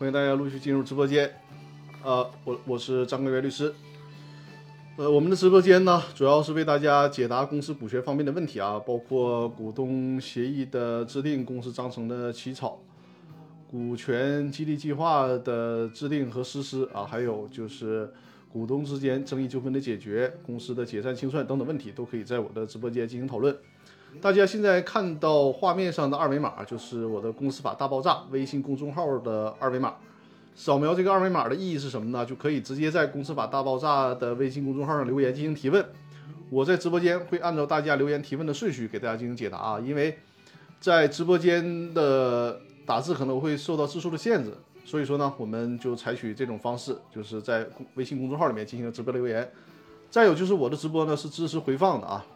欢迎大家陆续进入直播间。呃，我我是张根源律师。呃，我们的直播间呢，主要是为大家解答公司股权方面的问题啊，包括股东协议的制定、公司章程的起草、股权激励计划的制定和实施啊，还有就是股东之间争议纠纷的解决、公司的解散清算等等问题，都可以在我的直播间进行讨论。大家现在看到画面上的二维码，就是我的“公司法大爆炸”微信公众号的二维码。扫描这个二维码的意义是什么呢？就可以直接在“公司法大爆炸”的微信公众号上留言进行提问。我在直播间会按照大家留言提问的顺序给大家进行解答啊。因为在直播间的打字可能会受到字数的限制，所以说呢，我们就采取这种方式，就是在微信公众号里面进行直播留言。再有就是我的直播呢是支持回放的啊。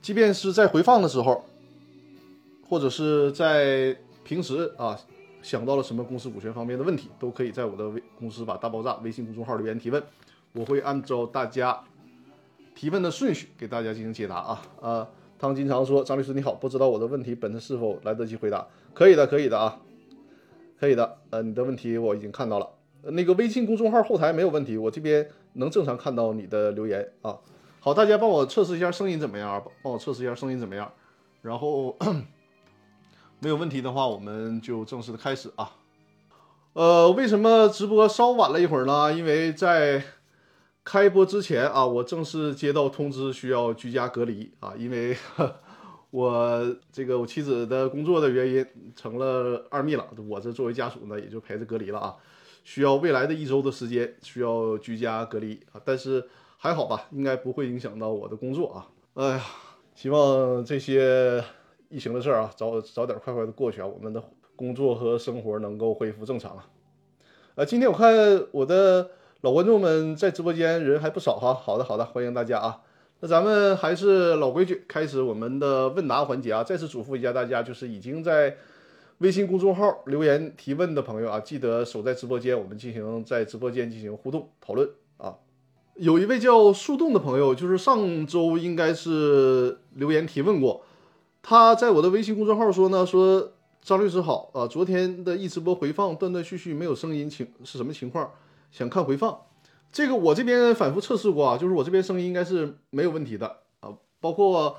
即便是在回放的时候，或者是在平时啊，想到了什么公司股权方面的问题，都可以在我的微公司把大爆炸微信公众号留言提问，我会按照大家提问的顺序给大家进行解答啊。呃，汤金长说：“张律师你好，不知道我的问题本次是否来得及回答？可以的，可以的啊，可以的。呃，你的问题我已经看到了，那个微信公众号后台没有问题，我这边能正常看到你的留言啊。”好，大家帮我测试一下声音怎么样？帮我测试一下声音怎么样？然后 没有问题的话，我们就正式的开始啊。呃，为什么直播稍晚了一会儿呢？因为在开播之前啊，我正式接到通知需要居家隔离啊，因为 我这个我妻子的工作的原因成了二密了，我这作为家属呢也就陪着隔离了啊，需要未来的一周的时间需要居家隔离啊，但是。还好吧，应该不会影响到我的工作啊。哎呀，希望这些疫情的事儿啊，早早点快快的过去啊，我们的工作和生活能够恢复正常啊。呃，今天我看我的老观众们在直播间人还不少哈。好的，好的，欢迎大家啊。那咱们还是老规矩，开始我们的问答环节啊。再次嘱咐一下大家，就是已经在微信公众号留言提问的朋友啊，记得守在直播间，我们进行在直播间进行互动讨论。有一位叫树洞的朋友，就是上周应该是留言提问过，他在我的微信公众号说呢，说张律师好啊，昨天的一直播回放断断续续没有声音，情是什么情况？想看回放，这个我这边反复测试过啊，就是我这边声音应该是没有问题的啊，包括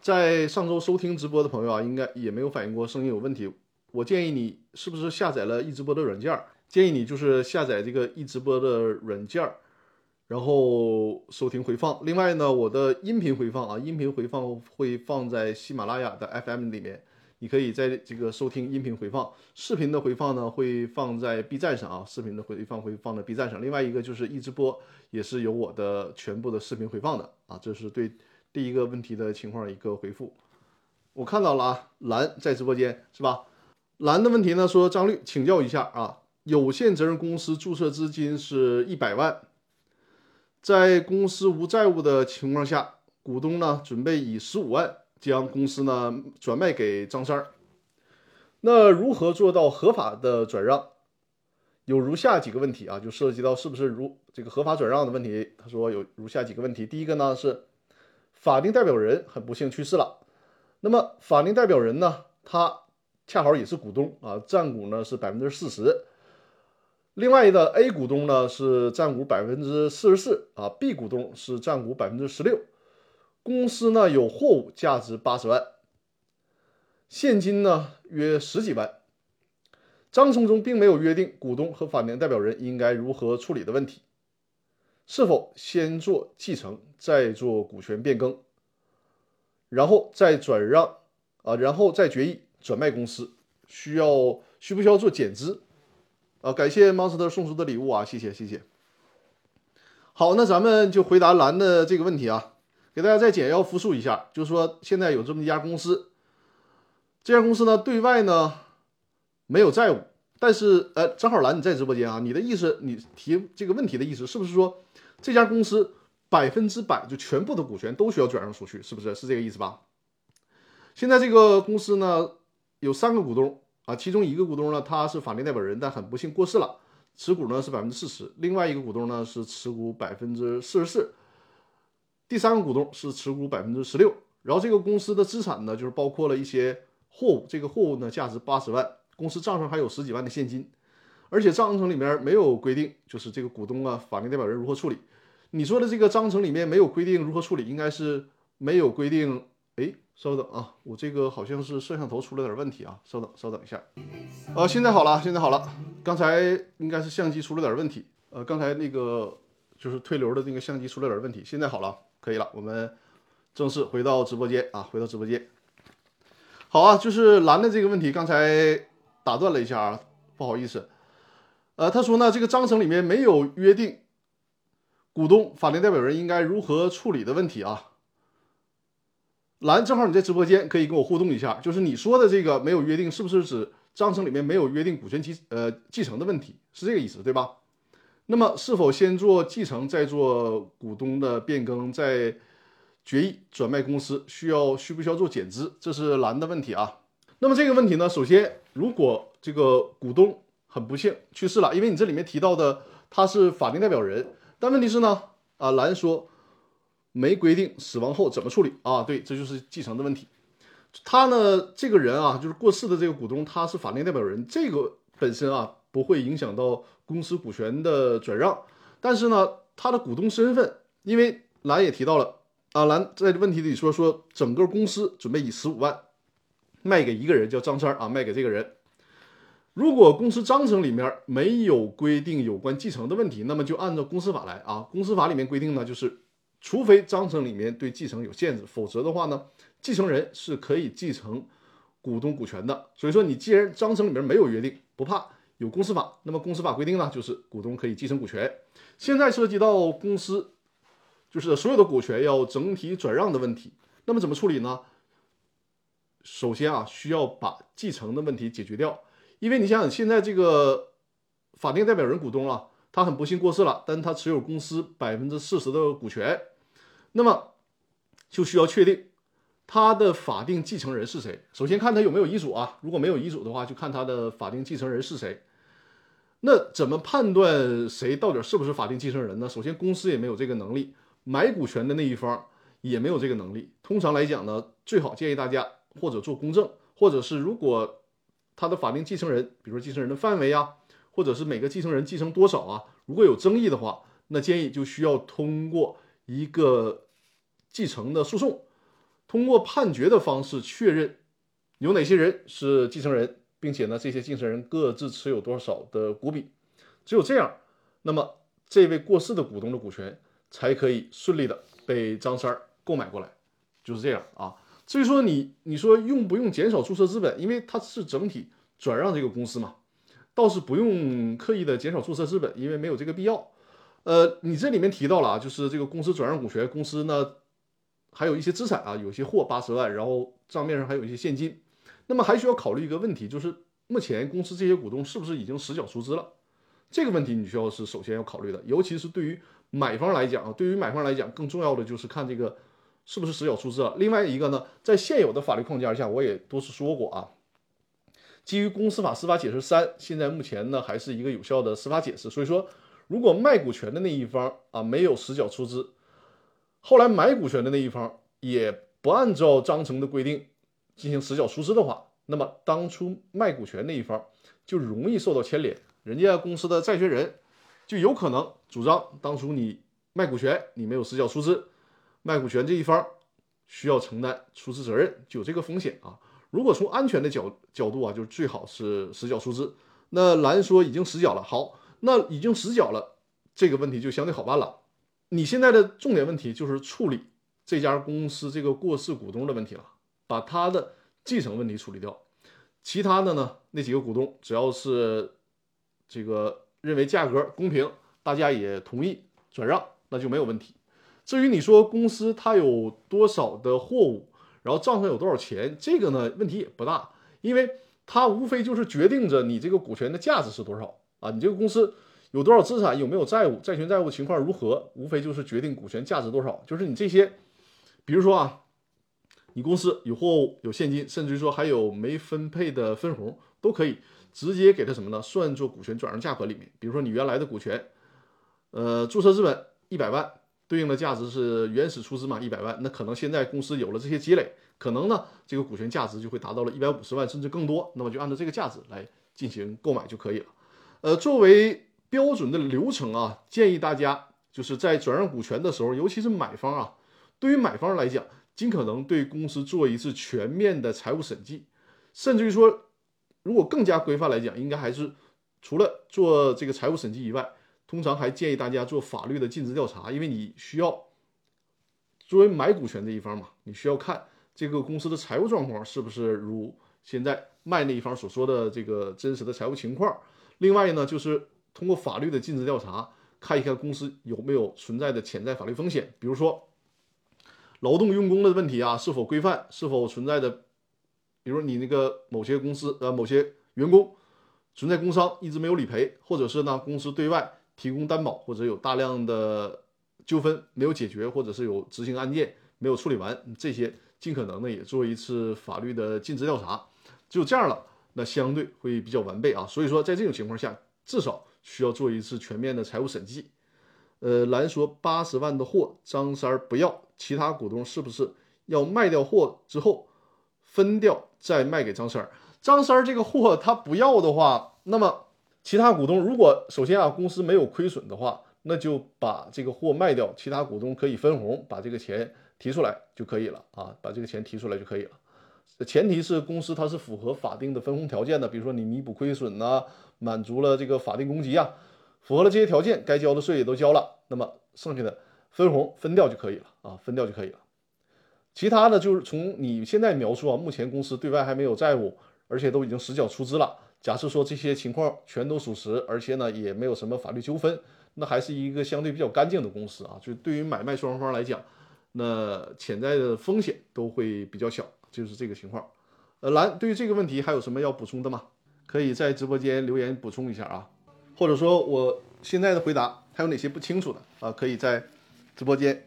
在上周收听直播的朋友啊，应该也没有反映过声音有问题。我建议你是不是下载了一直播的软件？建议你就是下载这个一直播的软件。然后收听回放。另外呢，我的音频回放啊，音频回放会放在喜马拉雅的 FM 里面，你可以在这个收听音频回放。视频的回放呢，会放在 B 站上啊，视频的回放会放在 B 站上。另外一个就是一直播也是有我的全部的视频回放的啊。这是对第一个问题的情况一个回复。我看到了啊，蓝在直播间是吧？蓝的问题呢，说张律请教一下啊，有限责任公司注册资金是一百万。在公司无债务的情况下，股东呢准备以十五万将公司呢转卖给张三儿。那如何做到合法的转让？有如下几个问题啊，就涉及到是不是如这个合法转让的问题。他说有如下几个问题。第一个呢是法定代表人很不幸去世了，那么法定代表人呢他恰好也是股东啊，占股呢是百分之四十。另外一个 A 股东呢是占股百分之四十四啊，B 股东是占股百分之十六。公司呢有货物价值八十万，现金呢约十几万。章程中并没有约定股东和法定代表人应该如何处理的问题，是否先做继承，再做股权变更，然后再转让啊，然后再决议转卖公司，需要需不需要做减资？啊，感谢 Monster 送出的礼物啊，谢谢谢谢。好，那咱们就回答蓝的这个问题啊，给大家再简要复述一下，就是说现在有这么一家公司，这家公司呢对外呢没有债务，但是呃，正好蓝你在直播间啊，你的意思，你提这个问题的意思是不是说这家公司百分之百就全部的股权都需要转让出去，是不是？是这个意思吧？现在这个公司呢有三个股东。啊，其中一个股东呢，他是法定代表人，但很不幸过世了，持股呢是百分之四十。另外一个股东呢是持股百分之四十四，第三个股东是持股百分之十六。然后这个公司的资产呢，就是包括了一些货物，这个货物呢价值八十万，公司账上还有十几万的现金，而且章程里面没有规定，就是这个股东啊、法定代表人如何处理。你说的这个章程里面没有规定如何处理，应该是没有规定。哎，稍等啊，我这个好像是摄像头出了点问题啊，稍等，稍等一下。呃，现在好了，现在好了，刚才应该是相机出了点问题。呃，刚才那个就是退流的那个相机出了点问题，现在好了，可以了，我们正式回到直播间啊，回到直播间。好啊，就是蓝的这个问题，刚才打断了一下啊，不好意思。呃，他说呢，这个章程里面没有约定股东、法定代表人应该如何处理的问题啊。蓝，正好你在直播间可以跟我互动一下，就是你说的这个没有约定，是不是指章程里面没有约定股权继呃继承的问题？是这个意思对吧？那么是否先做继承，再做股东的变更，再决议转卖公司，需要需不需要做减资？这是蓝的问题啊。那么这个问题呢，首先如果这个股东很不幸去世了，因为你这里面提到的他是法定代表人，但问题是呢，啊蓝说。没规定死亡后怎么处理啊？对，这就是继承的问题。他呢，这个人啊，就是过世的这个股东，他是法定代表人，这个本身啊不会影响到公司股权的转让。但是呢，他的股东身份，因为兰也提到了啊，兰在问题里说说，整个公司准备以十五万卖给一个人，叫张三啊，卖给这个人。如果公司章程里面没有规定有关继承的问题，那么就按照公司法来啊。公司法里面规定呢，就是。除非章程里面对继承有限制，否则的话呢，继承人是可以继承股东股权的。所以说，你既然章程里面没有约定，不怕有公司法，那么公司法规定呢，就是股东可以继承股权。现在涉及到公司就是所有的股权要整体转让的问题，那么怎么处理呢？首先啊，需要把继承的问题解决掉，因为你想想，现在这个法定代表人股东啊。他很不幸过世了，但他持有公司百分之四十的股权，那么就需要确定他的法定继承人是谁。首先看他有没有遗嘱啊，如果没有遗嘱的话，就看他的法定继承人是谁。那怎么判断谁到底是不是法定继承人呢？首先公司也没有这个能力，买股权的那一方也没有这个能力。通常来讲呢，最好建议大家或者做公证，或者是如果他的法定继承人，比如说继承人的范围啊。或者是每个继承人继承多少啊？如果有争议的话，那建议就需要通过一个继承的诉讼，通过判决的方式确认有哪些人是继承人，并且呢，这些继承人各自持有多少的股比。只有这样，那么这位过世的股东的股权才可以顺利的被张三儿购买过来。就是这样啊。至于说你你说用不用减少注册资本，因为它是整体转让这个公司嘛。倒是不用刻意的减少注册资本，因为没有这个必要。呃，你这里面提到了啊，就是这个公司转让股权，公司呢还有一些资产啊，有些货八十万，然后账面上还有一些现金。那么还需要考虑一个问题，就是目前公司这些股东是不是已经实缴出资了？这个问题你需要是首先要考虑的，尤其是对于买方来讲啊，对于买方来讲，更重要的就是看这个是不是实缴出资了。另外一个呢，在现有的法律框架下，我也多次说过啊。基于公司法司法解释三，现在目前呢还是一个有效的司法解释。所以说，如果卖股权的那一方啊没有实缴出资，后来买股权的那一方也不按照章程的规定进行实缴出资的话，那么当初卖股权那一方就容易受到牵连，人家公司的债权人就有可能主张当初你卖股权你没有实缴出资，卖股权这一方需要承担出资责任，就有这个风险啊。如果从安全的角角度啊，就是最好是实缴出资。那蓝说已经实缴了，好，那已经实缴了，这个问题就相对好办了。你现在的重点问题就是处理这家公司这个过世股东的问题了，把他的继承问题处理掉。其他的呢，那几个股东只要是这个认为价格公平，大家也同意转让，那就没有问题。至于你说公司它有多少的货物？然后账上有多少钱？这个呢问题也不大，因为它无非就是决定着你这个股权的价值是多少啊，你这个公司有多少资产，有没有债务，债权债务情况如何，无非就是决定股权价值多少。就是你这些，比如说啊，你公司有货物、有现金，甚至于说还有没分配的分红，都可以直接给它什么呢？算作股权转让价格里面。比如说你原来的股权，呃，注册资本一百万。对应的价值是原始出资嘛，一百万，那可能现在公司有了这些积累，可能呢这个股权价值就会达到了一百五十万甚至更多，那么就按照这个价值来进行购买就可以了。呃，作为标准的流程啊，建议大家就是在转让股权的时候，尤其是买方啊，对于买方来讲，尽可能对公司做一次全面的财务审计，甚至于说，如果更加规范来讲，应该还是除了做这个财务审计以外，通常还建议大家做法律的尽职调查，因为你需要作为买股权这一方嘛，你需要看这个公司的财务状况是不是如现在卖那一方所说的这个真实的财务情况。另外呢，就是通过法律的尽职调查，看一看公司有没有存在的潜在法律风险，比如说劳动用工的问题啊，是否规范，是否存在的，比如你那个某些公司呃某些员工存在工伤一直没有理赔，或者是呢公司对外提供担保，或者有大量的纠纷没有解决，或者是有执行案件没有处理完，这些尽可能的也做一次法律的尽职调查，只有这样了。那相对会比较完备啊，所以说在这种情况下，至少需要做一次全面的财务审计。呃，蓝说八十万的货张三儿不要，其他股东是不是要卖掉货之后分掉再卖给张三儿？张三儿这个货他不要的话，那么其他股东如果首先啊公司没有亏损的话，那就把这个货卖掉，其他股东可以分红，把这个钱提出来就可以了啊，把这个钱提出来就可以了。前提是公司它是符合法定的分红条件的，比如说你弥补亏损呐，满足了这个法定公积啊，符合了这些条件，该交的税也都交了，那么剩下的分红分掉就可以了啊，分掉就可以了。其他的就是从你现在描述啊，目前公司对外还没有债务，而且都已经实缴出资了。假设说这些情况全都属实，而且呢也没有什么法律纠纷，那还是一个相对比较干净的公司啊。就对于买卖双方来讲，那潜在的风险都会比较小。就是这个情况，呃，蓝，对于这个问题还有什么要补充的吗？可以在直播间留言补充一下啊，或者说我现在的回答还有哪些不清楚的啊？可以在直播间。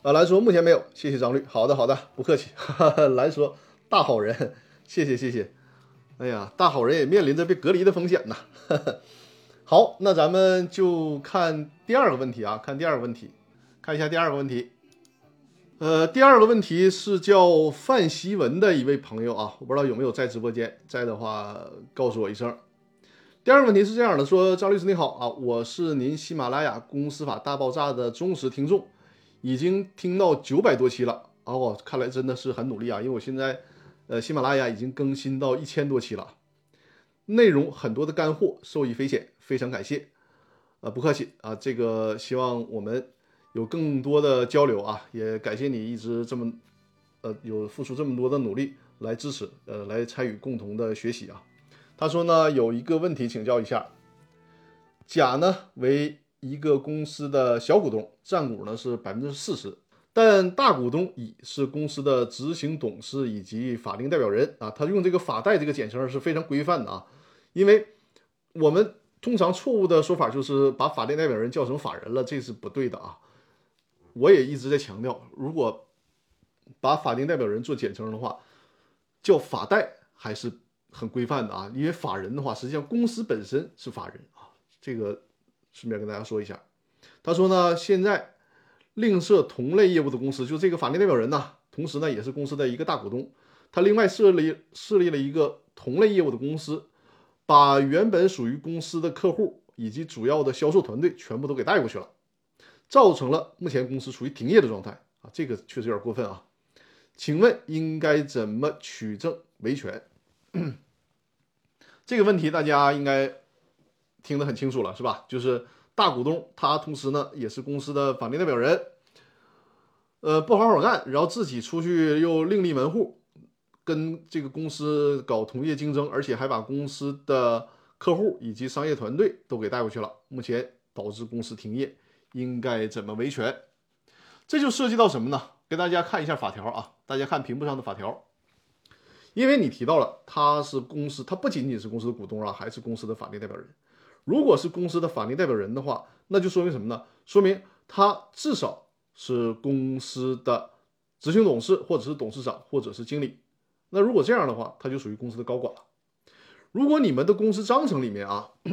啊，蓝说目前没有，谢谢张律。好的，好的，不客气。哈 哈蓝说大好人，谢谢谢谢。哎呀，大好人也面临着被隔离的风险呐。好，那咱们就看第二个问题啊，看第二个问题，看一下第二个问题。呃，第二个问题是叫范希文的一位朋友啊，我不知道有没有在直播间，在的话告诉我一声。第二个问题是这样的，说张律师你好啊，我是您喜马拉雅公司法大爆炸的忠实听众，已经听到九百多期了哦，看来真的是很努力啊，因为我现在呃喜马拉雅已经更新到一千多期了，内容很多的干货，受益匪浅，非常感谢。呃，不客气啊，这个希望我们。有更多的交流啊，也感谢你一直这么，呃，有付出这么多的努力来支持，呃，来参与共同的学习啊。他说呢，有一个问题请教一下，甲呢为一个公司的小股东，占股呢是百分之四十，但大股东乙是公司的执行董事以及法定代表人啊。他用这个法代这个简称是非常规范的啊，因为我们通常错误的说法就是把法定代表人叫成法人了，这是不对的啊。我也一直在强调，如果把法定代表人做简称的话，叫法代还是很规范的啊。因为法人的话，实际上公司本身是法人啊。这个顺便跟大家说一下。他说呢，现在另设同类业务的公司，就这个法定代表人呢，同时呢也是公司的一个大股东。他另外设立设立了一个同类业务的公司，把原本属于公司的客户以及主要的销售团队全部都给带过去了。造成了目前公司处于停业的状态啊，这个确实有点过分啊，请问应该怎么取证维权？这个问题大家应该听得很清楚了，是吧？就是大股东他同时呢也是公司的法定代表人，呃，不好好干，然后自己出去又另立门户，跟这个公司搞同业竞争，而且还把公司的客户以及商业团队都给带过去了，目前导致公司停业。应该怎么维权？这就涉及到什么呢？给大家看一下法条啊，大家看屏幕上的法条。因为你提到了他是公司，他不仅仅是公司的股东啊，还是公司的法定代表人。如果是公司的法定代表人的话，那就说明什么呢？说明他至少是公司的执行董事，或者是董事长，或者是经理。那如果这样的话，他就属于公司的高管了。如果你们的公司章程里面啊。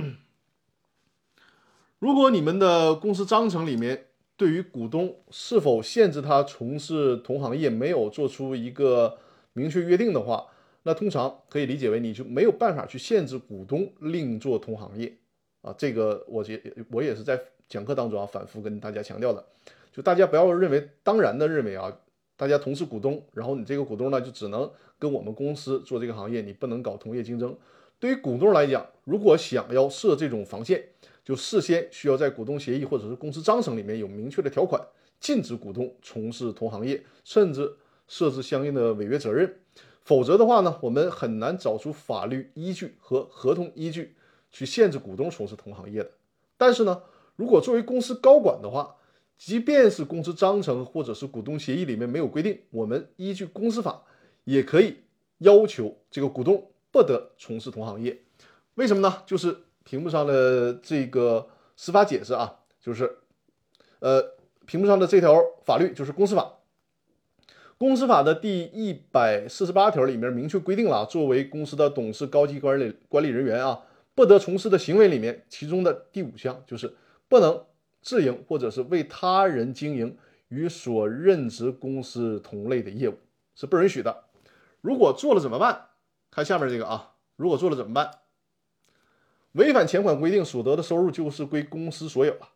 如果你们的公司章程里面对于股东是否限制他从事同行业没有做出一个明确约定的话，那通常可以理解为你就没有办法去限制股东另做同行业啊。这个我也我也是在讲课当中啊反复跟大家强调的，就大家不要认为当然的认为啊，大家同是股东，然后你这个股东呢就只能跟我们公司做这个行业，你不能搞同业竞争。对于股东来讲，如果想要设这种防线，就事先需要在股东协议或者是公司章程里面有明确的条款，禁止股东从事同行业，甚至设置相应的违约责任。否则的话呢，我们很难找出法律依据和合同依据去限制股东从事同行业的。但是呢，如果作为公司高管的话，即便是公司章程或者是股东协议里面没有规定，我们依据公司法也可以要求这个股东。不得从事同行业，为什么呢？就是屏幕上的这个司法解释啊，就是，呃，屏幕上的这条法律就是公司法。公司法的第一百四十八条里面明确规定了，作为公司的董事、高级管理管理人员啊，不得从事的行为里面，其中的第五项就是不能自营或者是为他人经营与所任职公司同类的业务，是不允许的。如果做了怎么办？看下面这个啊，如果做了怎么办？违反前款规定所得的收入就是归公司所有了，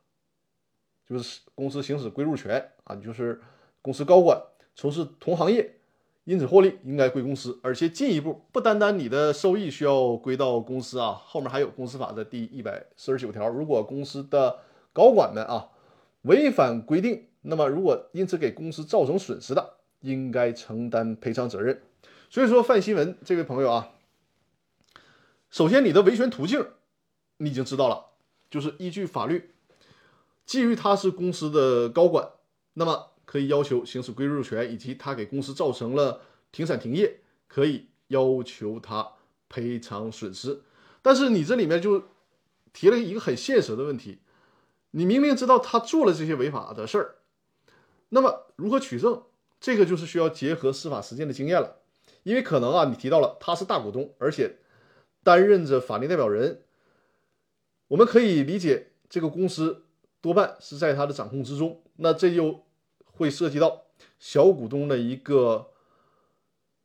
就是公司行使归入权啊。你就是公司高管从事同行业，因此获利应该归公司。而且进一步，不单单你的收益需要归到公司啊，后面还有公司法的第一百四十九条，如果公司的高管们啊违反规定，那么如果因此给公司造成损失的，应该承担赔偿责任。所以说，范新文这位朋友啊，首先你的维权途径你已经知道了，就是依据法律，基于他是公司的高管，那么可以要求行使归入权，以及他给公司造成了停产停业，可以要求他赔偿损失。但是你这里面就提了一个很现实的问题，你明明知道他做了这些违法的事儿，那么如何取证？这个就是需要结合司法实践的经验了。因为可能啊，你提到了他是大股东，而且担任着法定代表人，我们可以理解这个公司多半是在他的掌控之中。那这就会涉及到小股东的一个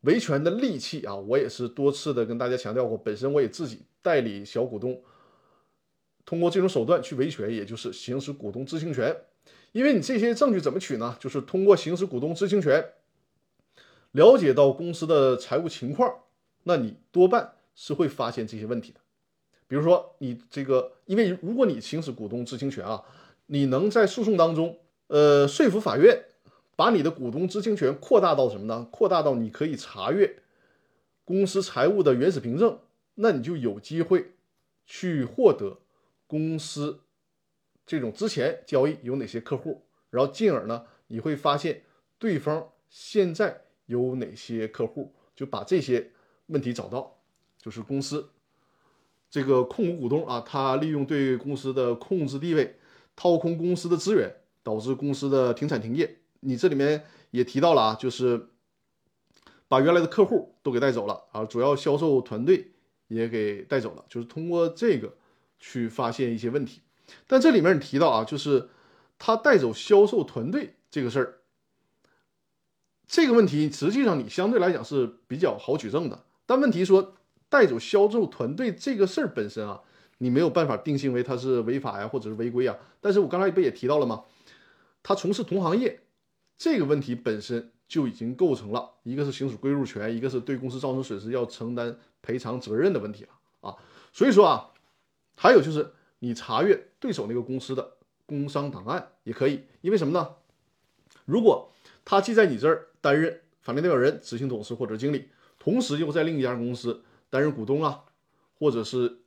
维权的利器啊。我也是多次的跟大家强调过，本身我也自己代理小股东，通过这种手段去维权，也就是行使股东知情权。因为你这些证据怎么取呢？就是通过行使股东知情权。了解到公司的财务情况，那你多半是会发现这些问题的。比如说，你这个，因为如果你行使股东知情权啊，你能在诉讼当中，呃，说服法院把你的股东知情权扩大到什么呢？扩大到你可以查阅公司财务的原始凭证，那你就有机会去获得公司这种之前交易有哪些客户，然后进而呢，你会发现对方现在。有哪些客户就把这些问题找到，就是公司这个控股股东啊，他利用对公司的控制地位，掏空公司的资源，导致公司的停产停业。你这里面也提到了啊，就是把原来的客户都给带走了啊，主要销售团队也给带走了，就是通过这个去发现一些问题。但这里面你提到啊，就是他带走销售团队这个事儿。这个问题实际上你相对来讲是比较好举证的，但问题说带走销售团队这个事儿本身啊，你没有办法定性为他是违法呀，或者是违规啊。但是我刚才不也提到了吗？他从事同行业这个问题本身就已经构成了一个是行使归入权，一个是对公司造成损失要承担赔偿责任的问题了啊。所以说啊，还有就是你查阅对手那个公司的工商档案也可以，因为什么呢？如果他既在你这儿担任法定代表人、执行董事或者经理，同时又在另一家公司担任股东啊，或者是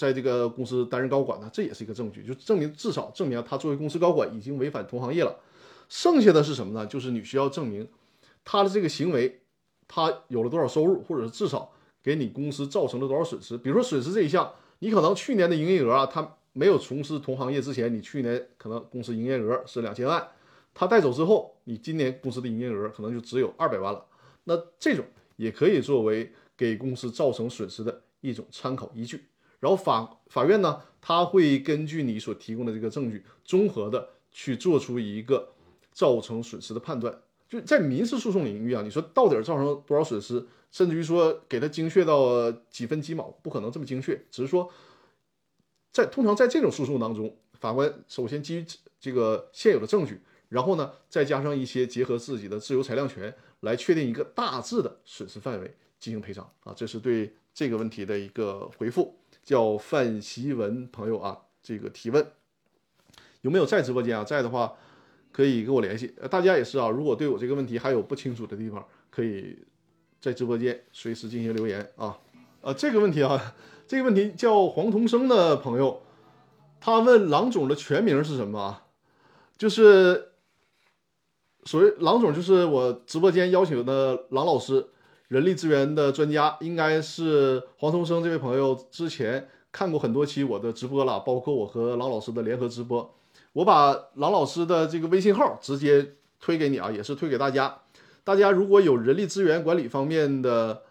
在这个公司担任高管呢，这也是一个证据，就证明至少证明他作为公司高管已经违反同行业了。剩下的是什么呢？就是你需要证明他的这个行为，他有了多少收入，或者是至少给你公司造成了多少损失。比如说损失这一项，你可能去年的营业额啊，他没有从事同行业之前，你去年可能公司营业额是两千万。他带走之后，你今年公司的营业额可能就只有二百万了。那这种也可以作为给公司造成损失的一种参考依据。然后法法院呢，他会根据你所提供的这个证据，综合的去做出一个造成损失的判断。就在民事诉讼领域啊，你说到底造成多少损失，甚至于说给他精确到几分几毛，不可能这么精确。只是说，在通常在这种诉讼当中，法官首先基于这个现有的证据，然后呢再加上一些结合自己的自由裁量权，来确定一个大致的损失范围进行赔偿啊。这是对这个问题的一个回复。叫范习文朋友啊，这个提问有没有在直播间啊？在的话。可以跟我联系，大家也是啊。如果对我这个问题还有不清楚的地方，可以在直播间随时进行留言啊。呃，这个问题啊，这个问题叫黄同生的朋友，他问郎总的全名是什么啊？就是所谓郎总，就是我直播间邀请的郎老师，人力资源的专家，应该是黄同生这位朋友之前看过很多期我的直播了，包括我和郎老师的联合直播。我把郎老师的这个微信号直接推给你啊，也是推给大家。大家如果有人力资源管理方面的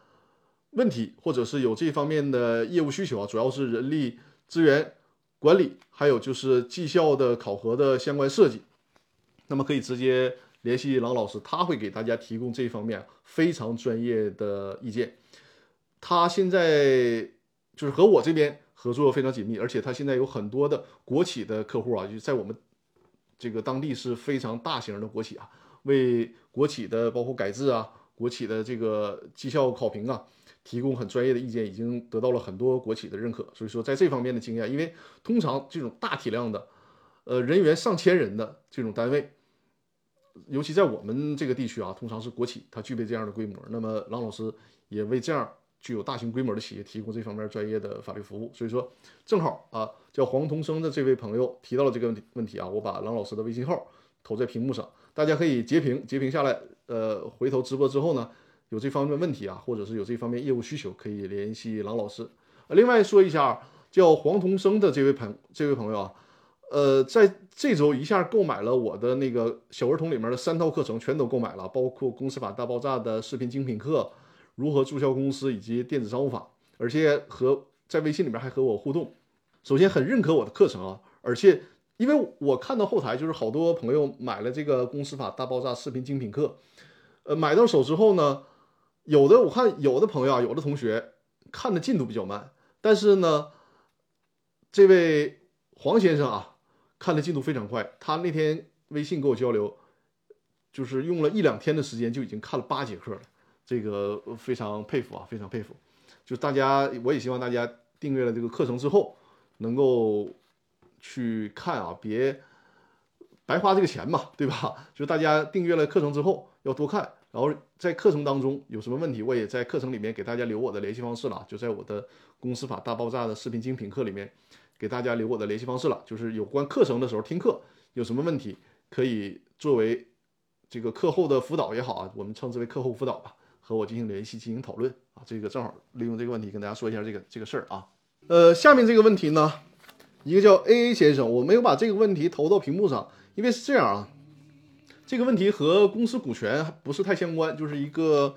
问题，或者是有这方面的业务需求啊，主要是人力资源管理，还有就是绩效的考核的相关设计，那么可以直接联系郎老师，他会给大家提供这方面非常专业的意见。他现在就是和我这边。合作非常紧密，而且他现在有很多的国企的客户啊，就在我们这个当地是非常大型的国企啊，为国企的包括改制啊、国企的这个绩效考评啊，提供很专业的意见，已经得到了很多国企的认可。所以说，在这方面的经验，因为通常这种大体量的，呃，人员上千人的这种单位，尤其在我们这个地区啊，通常是国企，它具备这样的规模。那么，郎老师也为这样。具有大型规模的企业提供这方面专业的法律服务，所以说正好啊，叫黄同生的这位朋友提到了这个问题问题啊，我把郎老师的微信号投在屏幕上，大家可以截屏截屏下来，呃，回头直播之后呢，有这方面问题啊，或者是有这方面业务需求，可以联系郎老师。另外说一下，叫黄同生的这位朋这位朋友啊，呃，在这周一下购买了我的那个小儿童里面的三套课程，全都购买了，包括公司法大爆炸的视频精品课。如何注销公司以及电子商务法，而且和在微信里面还和我互动。首先很认可我的课程啊，而且因为我看到后台就是好多朋友买了这个公司法大爆炸视频精品课，呃，买到手之后呢，有的我看有的朋友啊，有的同学看的进度比较慢，但是呢，这位黄先生啊，看的进度非常快。他那天微信跟我交流，就是用了一两天的时间就已经看了八节课了。这个非常佩服啊，非常佩服。就大家，我也希望大家订阅了这个课程之后，能够去看啊，别白花这个钱嘛，对吧？就大家订阅了课程之后要多看，然后在课程当中有什么问题，我也在课程里面给大家留我的联系方式了，就在我的公司法大爆炸的视频精品课里面给大家留我的联系方式了。就是有关课程的时候听课有什么问题，可以作为这个课后的辅导也好啊，我们称之为课后辅导吧。和我进行联系，进行讨论啊，这个正好利用这个问题跟大家说一下这个这个事儿啊。呃，下面这个问题呢，一个叫 A A 先生，我没有把这个问题投到屏幕上，因为是这样啊，这个问题和公司股权不是太相关，就是一个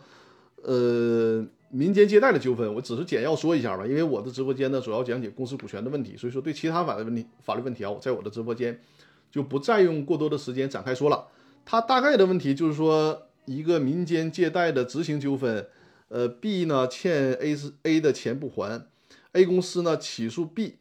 呃民间借贷的纠纷，我只是简要说一下吧。因为我的直播间呢主要讲解公司股权的问题，所以说对其他法律问题法律问题啊，我在我的直播间就不再用过多的时间展开说了。它大概的问题就是说。一个民间借贷的执行纠纷，呃，B 呢欠 A 是 A 的钱不还，A 公司呢起诉 B，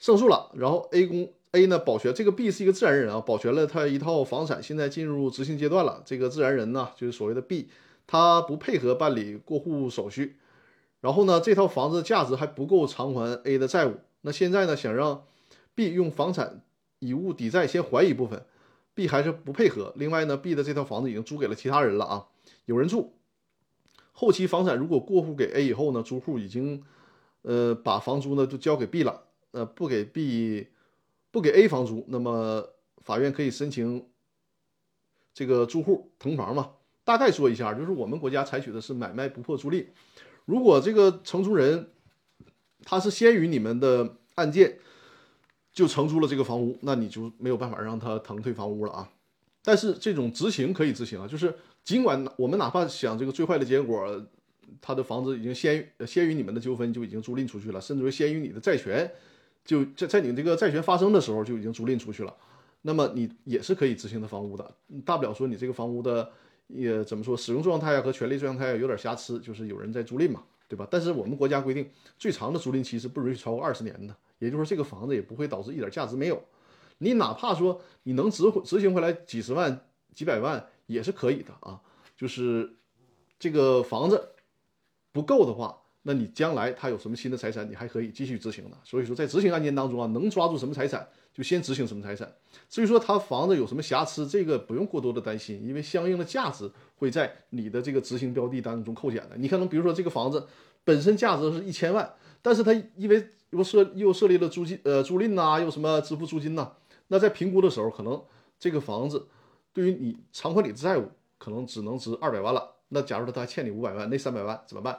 胜诉了，然后 A 公 A 呢保全这个 B 是一个自然人啊，保全了他一套房产，现在进入执行阶段了。这个自然人呢就是所谓的 B，他不配合办理过户手续，然后呢这套房子价值还不够偿还 A 的债务，那现在呢想让 B 用房产以物抵债，先还一部分。B 还是不配合。另外呢，B 的这套房子已经租给了其他人了啊，有人住。后期房产如果过户给 A 以后呢，租户已经呃把房租呢就交给 B 了，呃不给 B 不给 A 房租，那么法院可以申请这个住户腾房嘛？大概说一下，就是我们国家采取的是买卖不破租赁。如果这个承租人他是先于你们的案件。就承租了这个房屋，那你就没有办法让他腾退房屋了啊。但是这种执行可以执行啊，就是尽管我们哪怕想这个最坏的结果，他的房子已经先先于你们的纠纷就已经租赁出去了，甚至于先于你的债权，就在在你这个债权发生的时候就已经租赁出去了。那么你也是可以执行的房屋的，大不了说你这个房屋的也怎么说使用状态和权利状态有点瑕疵，就是有人在租赁嘛，对吧？但是我们国家规定最长的租赁期是不允许超过二十年的，也就是说这个房子也不会导致一点价值没有。你哪怕说你能执执行回来几十万、几百万也是可以的啊，就是这个房子不够的话，那你将来他有什么新的财产，你还可以继续执行的。所以说在执行案件当中啊，能抓住什么财产就先执行什么财产。至于说他房子有什么瑕疵，这个不用过多的担心，因为相应的价值会在你的这个执行标的当中扣减的。你可能比如说这个房子本身价值是一千万，但是它因为又设又设立了租金呃租赁呐，又什么支付租金呐。那在评估的时候，可能这个房子对于你偿还你的债务，可能只能值二百万了。那假如说他欠你五百万，那三百万怎么办？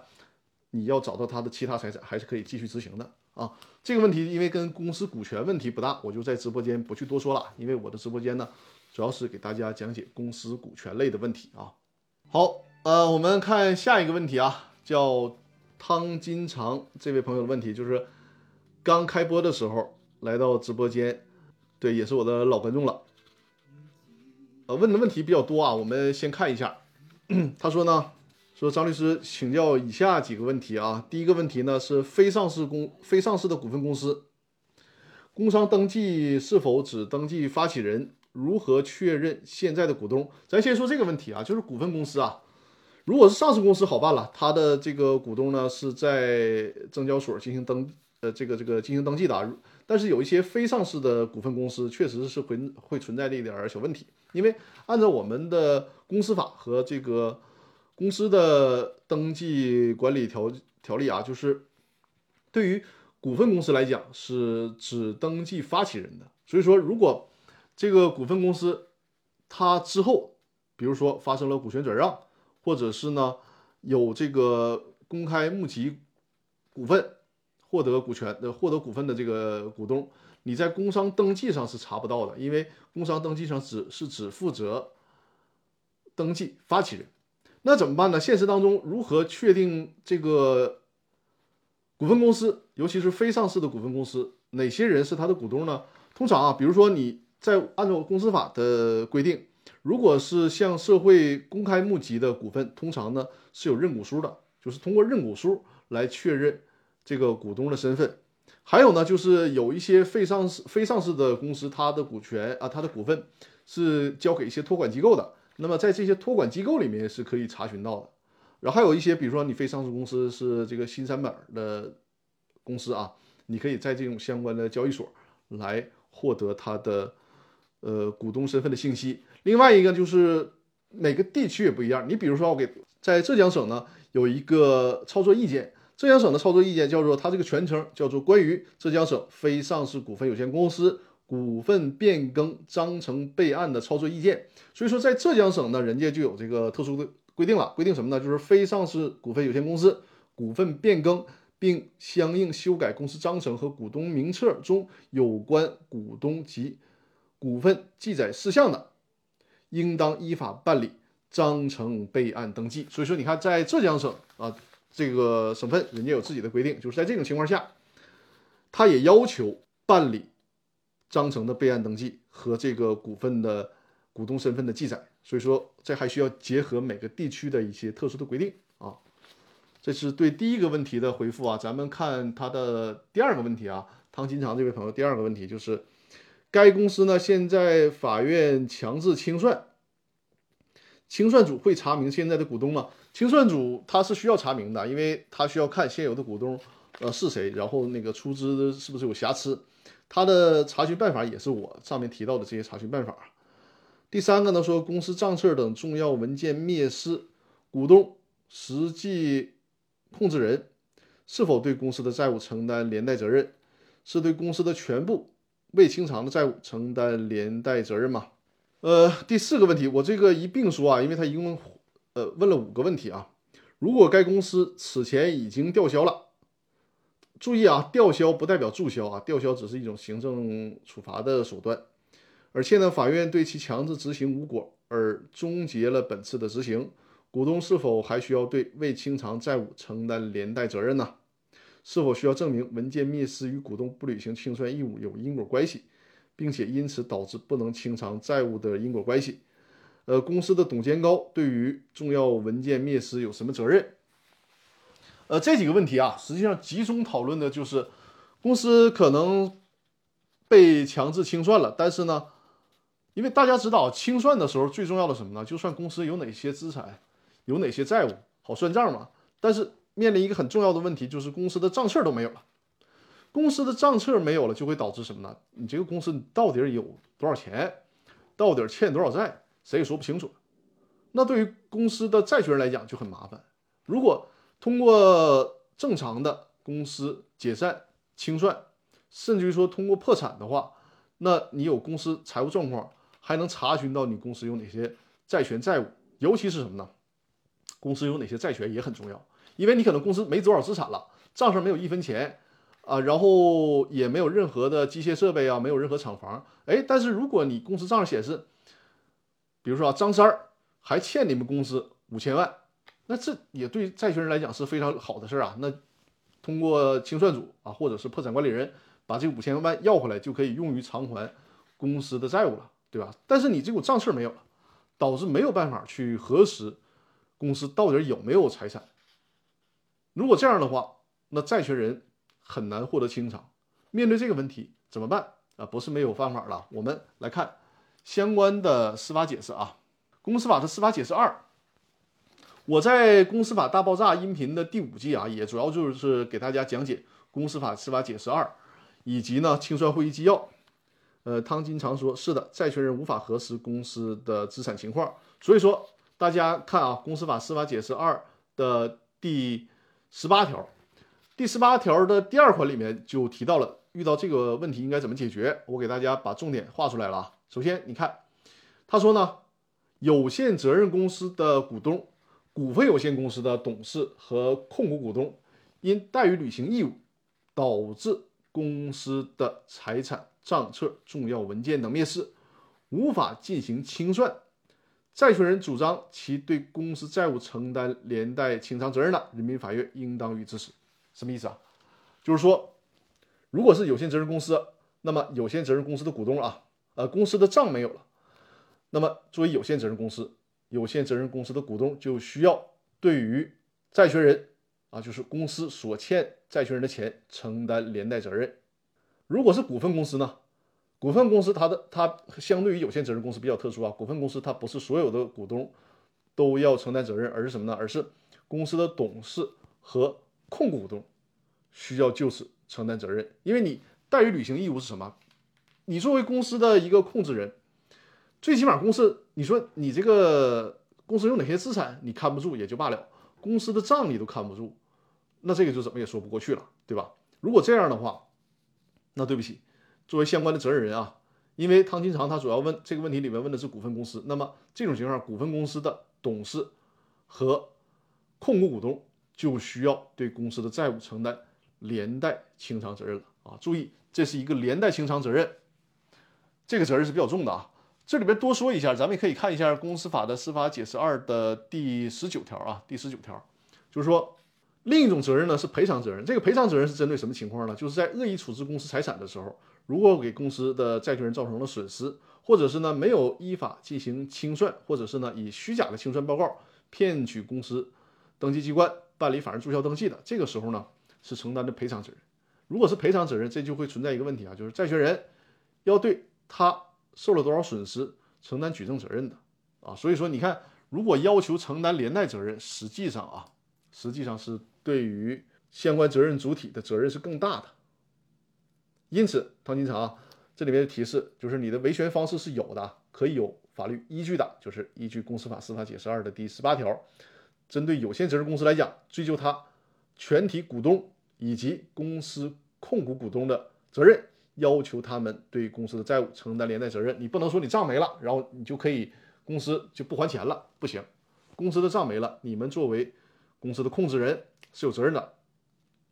你要找到他的其他财产，还是可以继续执行的啊。这个问题因为跟公司股权问题不大，我就在直播间不去多说了。因为我的直播间呢，主要是给大家讲解公司股权类的问题啊。好，呃，我们看下一个问题啊，叫汤金长这位朋友的问题，就是刚开播的时候来到直播间。对，也是我的老观众了。呃，问的问题比较多啊，我们先看一下。他说呢，说张律师请教以下几个问题啊。第一个问题呢是非上市公非上市的股份公司，工商登记是否只登记发起人？如何确认现在的股东？咱先说这个问题啊，就是股份公司啊，如果是上市公司好办了，它的这个股东呢是在证交所进行登呃这个这个进行登记的。但是有一些非上市的股份公司，确实是会会存在的一点小问题，因为按照我们的公司法和这个公司的登记管理条条例啊，就是对于股份公司来讲是只登记发起人的。所以说，如果这个股份公司它之后，比如说发生了股权转让，或者是呢有这个公开募集股份。获得股权的、获得股份的这个股东，你在工商登记上是查不到的，因为工商登记上只是只负责登记发起人。那怎么办呢？现实当中如何确定这个股份公司，尤其是非上市的股份公司，哪些人是他的股东呢？通常啊，比如说你在按照公司法的规定，如果是向社会公开募集的股份，通常呢是有认股书的，就是通过认股书来确认。这个股东的身份，还有呢，就是有一些非上市、非上市的公司，它的股权啊，它的股份是交给一些托管机构的。那么在这些托管机构里面是可以查询到的。然后还有一些，比如说你非上市公司是这个新三板的公司啊，你可以在这种相关的交易所来获得它的呃股东身份的信息。另外一个就是每个地区也不一样，你比如说我给在浙江省呢有一个操作意见。浙江省的操作意见叫做，它这个全称叫做《关于浙江省非上市股份有限公司股份变更章程备案的操作意见》。所以说，在浙江省呢，人家就有这个特殊的规定了。规定什么呢？就是非上市股份有限公司股份变更并相应修改公司章程和股东名册中有关股东及股份记载事项的，应当依法办理章程备案登记。所以说，你看，在浙江省啊。这个省份人家有自己的规定，就是在这种情况下，他也要求办理章程的备案登记和这个股份的股东身份的记载。所以说，这还需要结合每个地区的一些特殊的规定啊。这是对第一个问题的回复啊。咱们看他的第二个问题啊，汤金长这位朋友第二个问题就是，该公司呢现在法院强制清算，清算组会查明现在的股东吗？清算组他是需要查明的，因为他需要看现有的股东，呃是谁，然后那个出资是不是有瑕疵，他的查询办法也是我上面提到的这些查询办法。第三个呢，说公司账册等重要文件灭失，股东、实际控制人是否对公司的债务承担连带责任？是对公司的全部未清偿的债务承担连带责任吗？呃，第四个问题，我这个一并说啊，因为他一共。呃，问了五个问题啊。如果该公司此前已经吊销了，注意啊，吊销不代表注销啊，吊销只是一种行政处罚的手段。而且呢，法院对其强制执行无果而终结了本次的执行，股东是否还需要对未清偿债务承担连带责任呢？是否需要证明文件灭失与股东不履行清算义务有因果关系？并且因此导致不能清偿债务的因果关系。呃，公司的董监高对于重要文件灭失有什么责任？呃，这几个问题啊，实际上集中讨论的就是公司可能被强制清算了，但是呢，因为大家知道清算的时候最重要的什么呢？就算公司有哪些资产，有哪些债务，好算账嘛。但是面临一个很重要的问题，就是公司的账册都没有了。公司的账册没有了，就会导致什么呢？你这个公司到底有多少钱，到底欠多少债，谁也说不清楚。那对于公司的债权人来讲就很麻烦。如果通过正常的公司解散、清算，甚至于说通过破产的话，那你有公司财务状况，还能查询到你公司有哪些债权债务，尤其是什么呢？公司有哪些债权也很重要，因为你可能公司没多少资产了，账上没有一分钱。啊，然后也没有任何的机械设备啊，没有任何厂房，哎，但是如果你公司账上显示，比如说啊，张三儿还欠你们公司五千万，那这也对债权人来讲是非常好的事儿啊。那通过清算组啊，或者是破产管理人把这五千万要回来，就可以用于偿还公司的债务了，对吧？但是你这股账册没有了，导致没有办法去核实公司到底有没有财产。如果这样的话，那债权人。很难获得清偿。面对这个问题怎么办啊？不是没有方法了。我们来看相关的司法解释啊，《公司法》的司法解释二。我在《公司法大爆炸》音频的第五季啊，也主要就是给大家讲解《公司法》司法解释二，以及呢清算会议纪要。呃，汤金常说是的，债权人无法核实公司的资产情况。所以说，大家看啊，《公司法》司法解释二的第十八条。第十八条的第二款里面就提到了，遇到这个问题应该怎么解决？我给大家把重点画出来了啊。首先，你看，他说呢，有限责任公司的股东、股份有限公司的董事和控股股东，因怠于履行义务，导致公司的财产、账册、重要文件等灭失，无法进行清算，债权人主张其对公司债务承担连带清偿责任的，人民法院应当予以支持。什么意思啊？就是说，如果是有限责任公司，那么有限责任公司的股东啊，呃，公司的账没有了，那么作为有限责任公司，有限责任公司的股东就需要对于债权人啊，就是公司所欠债权人的钱承担连带责任。如果是股份公司呢？股份公司它的它相对于有限责任公司比较特殊啊，股份公司它不是所有的股东都要承担责任，而是什么呢？而是公司的董事和控股股东需要就此承担责任，因为你怠于履行义务是什么？你作为公司的一个控制人，最起码公司，你说你这个公司有哪些资产你看不住也就罢了，公司的账你都看不住，那这个就怎么也说不过去了，对吧？如果这样的话，那对不起，作为相关的责任人啊，因为汤金长他主要问这个问题里面问的是股份公司，那么这种情况，股份公司的董事和控股股东。就需要对公司的债务承担连带清偿责任了啊！注意，这是一个连带清偿责任，这个责任是比较重的啊。这里边多说一下，咱们也可以看一下《公司法》的司法解释二的第十九条啊。第十九条就是说，另一种责任呢是赔偿责任。这个赔偿责任是针对什么情况呢？就是在恶意处置公司财产的时候，如果给公司的债权人造成了损失，或者是呢没有依法进行清算，或者是呢以虚假的清算报告骗取公司登记机关。办理法人注销登记的这个时候呢，是承担的赔偿责任。如果是赔偿责任，这就会存在一个问题啊，就是债权人要对他受了多少损失承担举证责任的啊。所以说，你看，如果要求承担连带责任，实际上啊，实际上是对于相关责任主体的责任是更大的。因此，唐金长这里面的提示就是你的维权方式是有的，可以有法律依据的，就是依据《公司法司法解释二》的第十八条。针对有限责任公司来讲，追究他全体股东以及公司控股股东的责任，要求他们对公司的债务承担连带责任。你不能说你账没了，然后你就可以公司就不还钱了，不行。公司的账没了，你们作为公司的控制人是有责任的，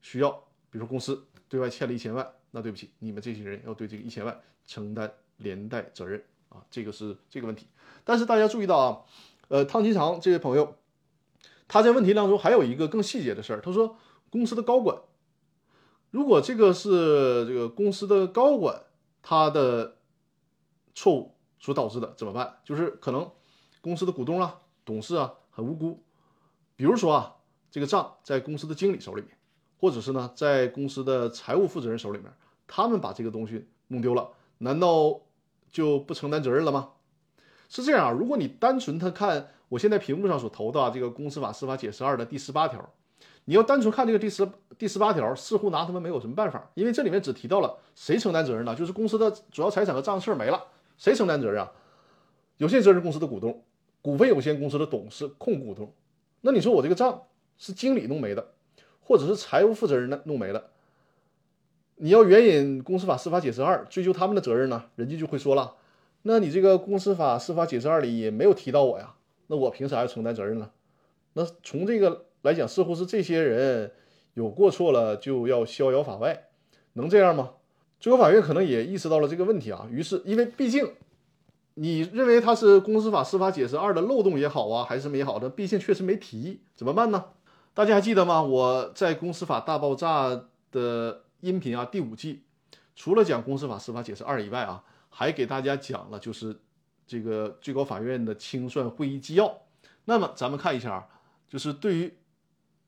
需要比如说公司对外欠了一千万，那对不起，你们这些人要对这个一千万承担连带责任啊，这个是这个问题。但是大家注意到啊，呃，汤金长这位朋友。他在问题当中还有一个更细节的事儿，他说公司的高管，如果这个是这个公司的高管，他的错误所导致的，怎么办？就是可能公司的股东啊、董事啊很无辜，比如说啊，这个账在公司的经理手里面，或者是呢在公司的财务负责人手里面，他们把这个东西弄丢了，难道就不承担责任了吗？是这样啊，如果你单纯他看我现在屏幕上所投的这个公司法司法解释二的第十八条。你要单纯看这个第十第十八条，似乎拿他们没有什么办法，因为这里面只提到了谁承担责任呢？就是公司的主要财产和账事没了，谁承担责任啊？有限责任公司的股东、股份有限公司的董事、控股股东。那你说我这个账是经理弄没的，或者是财务负责人呢弄没了？你要援引公司法司法解释二追究他们的责任呢？人家就会说了，那你这个公司法司法解释二里也没有提到我呀，那我凭啥要承担责任呢？那从这个。来讲，似乎是这些人有过错了就要逍遥法外，能这样吗？最高法院可能也意识到了这个问题啊，于是因为毕竟你认为它是公司法司法解释二的漏洞也好啊，还是什么也好的，毕竟确实没提，怎么办呢？大家还记得吗？我在公司法大爆炸的音频啊第五季，除了讲公司法司法解释二以外啊，还给大家讲了就是这个最高法院的清算会议纪要。那么咱们看一下，就是对于。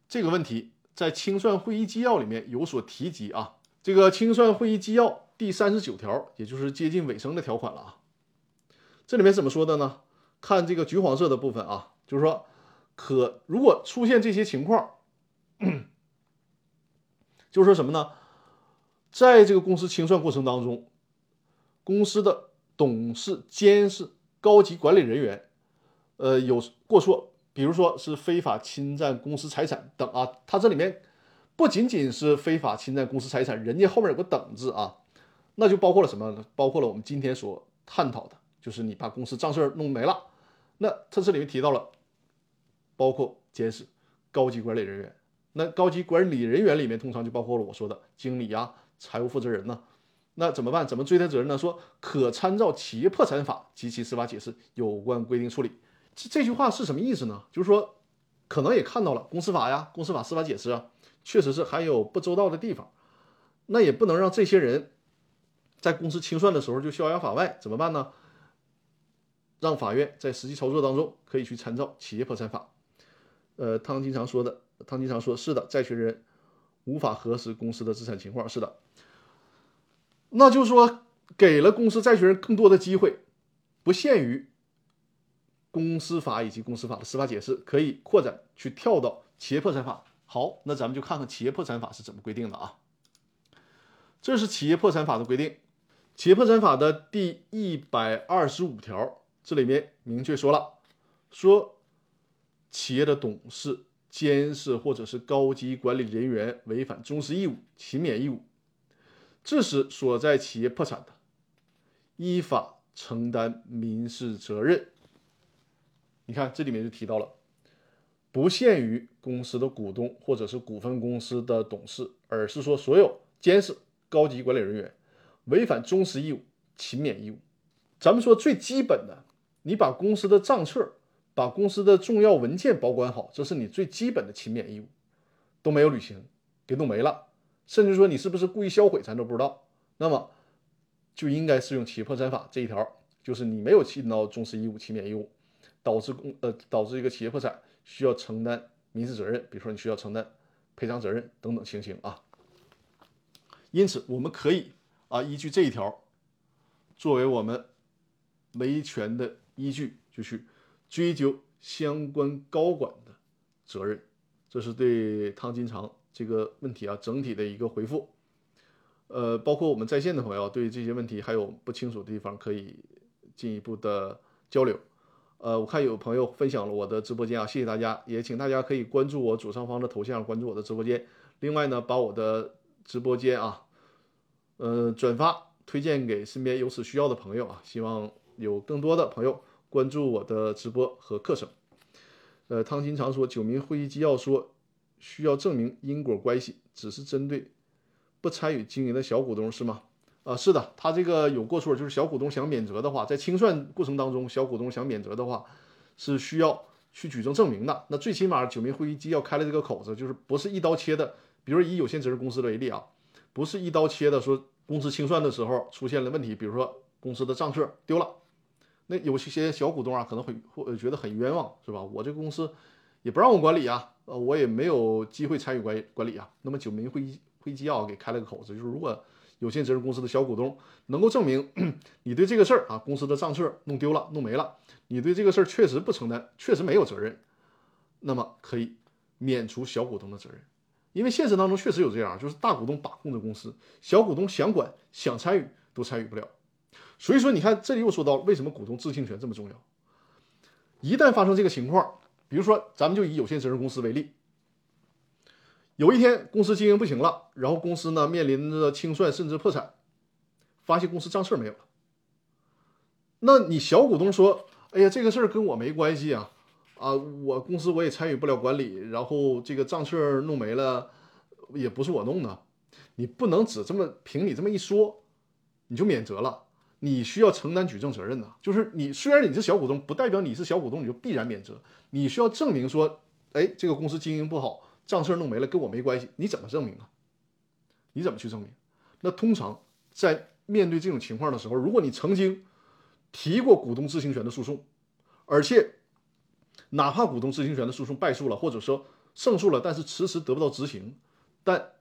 这个问题在清算会议纪要里面有所提及啊。这个清算会议纪要第三十九条，也就是接近尾声的条款了啊。这里面怎么说的呢？看这个橘黄色的部分啊，就是说，可如果出现这些情况，就是说什么呢？在这个公司清算过程当中，公司的董事、监事、高级管理人员，呃，有过错。比如说是非法侵占公司财产等啊，它这里面不仅仅是非法侵占公司财产，人家后面有个等字啊，那就包括了什么呢？包括了我们今天所探讨的，就是你把公司账事弄没了。那它这里面提到了，包括监事、高级管理人员。那高级管理人员里面通常就包括了我说的经理呀、财务负责人呢。那怎么办？怎么追他责任呢？说可参照企业破产法及其司法解释有关规定处理。这这句话是什么意思呢？就是说，可能也看到了公司法呀，公司法司法解释啊，确实是还有不周到的地方。那也不能让这些人在公司清算的时候就逍遥法外，怎么办呢？让法院在实际操作当中可以去参照企业破产法。呃，汤金常说的，汤金常说是的，债权人无法核实公司的资产情况，是的。那就是说，给了公司债权人更多的机会，不限于。公司法以及公司法的司法解释可以扩展去跳到企业破产法。好，那咱们就看看企业破产法是怎么规定的啊？这是企业破产法的规定。企业破产法的第一百二十五条，这里面明确说了，说企业的董事、监事或者是高级管理人员违反忠实义务、勤勉义务，致使所在企业破产的，依法承担民事责任。你看，这里面就提到了，不限于公司的股东或者是股份公司的董事，而是说所有监事、高级管理人员违反忠实义务、勤勉义务。咱们说最基本的，你把公司的账册、把公司的重要文件保管好，这是你最基本的勤勉义务，都没有履行，给弄没了，甚至说你是不是故意销毁，咱都不知道，那么就应该适用企业破产法这一条，就是你没有尽到忠实义务、勤勉义务。导致公呃导致一个企业破产，需要承担民事责任，比如说你需要承担赔偿责任等等情形啊。因此，我们可以啊依据这一条，作为我们维权的依据，就去追究相关高管的责任。这是对汤金长这个问题啊整体的一个回复。呃，包括我们在线的朋友对这些问题还有不清楚的地方，可以进一步的交流。呃，我看有朋友分享了我的直播间啊，谢谢大家，也请大家可以关注我左上方的头像，关注我的直播间。另外呢，把我的直播间啊，呃，转发推荐给身边有此需要的朋友啊，希望有更多的朋友关注我的直播和课程。呃，汤金常说，九民会议纪要说需要证明因果关系，只是针对不参与经营的小股东是吗？啊，是的，他这个有过错，就是小股东想免责的话，在清算过程当中，小股东想免责的话，是需要去举证证明的。那最起码九民会议纪要开了这个口子，就是不是一刀切的。比如以有限责任公司为例啊，不是一刀切的说公司清算的时候出现了问题，比如说公司的账册丢了，那有些小股东啊可能会会觉得很冤枉，是吧？我这个公司也不让我管理啊，呃，我也没有机会参与管管理啊。那么九民会议会议纪要给开了个口子，就是如果有限责任公司的小股东能够证明你对这个事儿啊，公司的账册弄丢了、弄没了，你对这个事儿确实不承担，确实没有责任，那么可以免除小股东的责任。因为现实当中确实有这样，就是大股东把控着公司，小股东想管、想参与都参与不了。所以说，你看这里又说到为什么股东知情权这么重要。一旦发生这个情况，比如说咱们就以有限责任公司为例，有一天公司经营不行了，然后公司呢面临着清算甚至破产，发现公司账册没有了。那你小股东说：“哎呀，这个事儿跟我没关系啊。”啊，我公司我也参与不了管理，然后这个账册弄没了，也不是我弄的，你不能只这么凭你这么一说，你就免责了，你需要承担举证责任呐。就是你虽然你是小股东，不代表你是小股东你就必然免责，你需要证明说，哎，这个公司经营不好，账册弄没了跟我没关系，你怎么证明啊？你怎么去证明？那通常在面对这种情况的时候，如果你曾经提过股东知情权的诉讼，而且哪怕股东知情权的诉讼败诉了，或者说胜诉了，但是迟迟得不到执行，但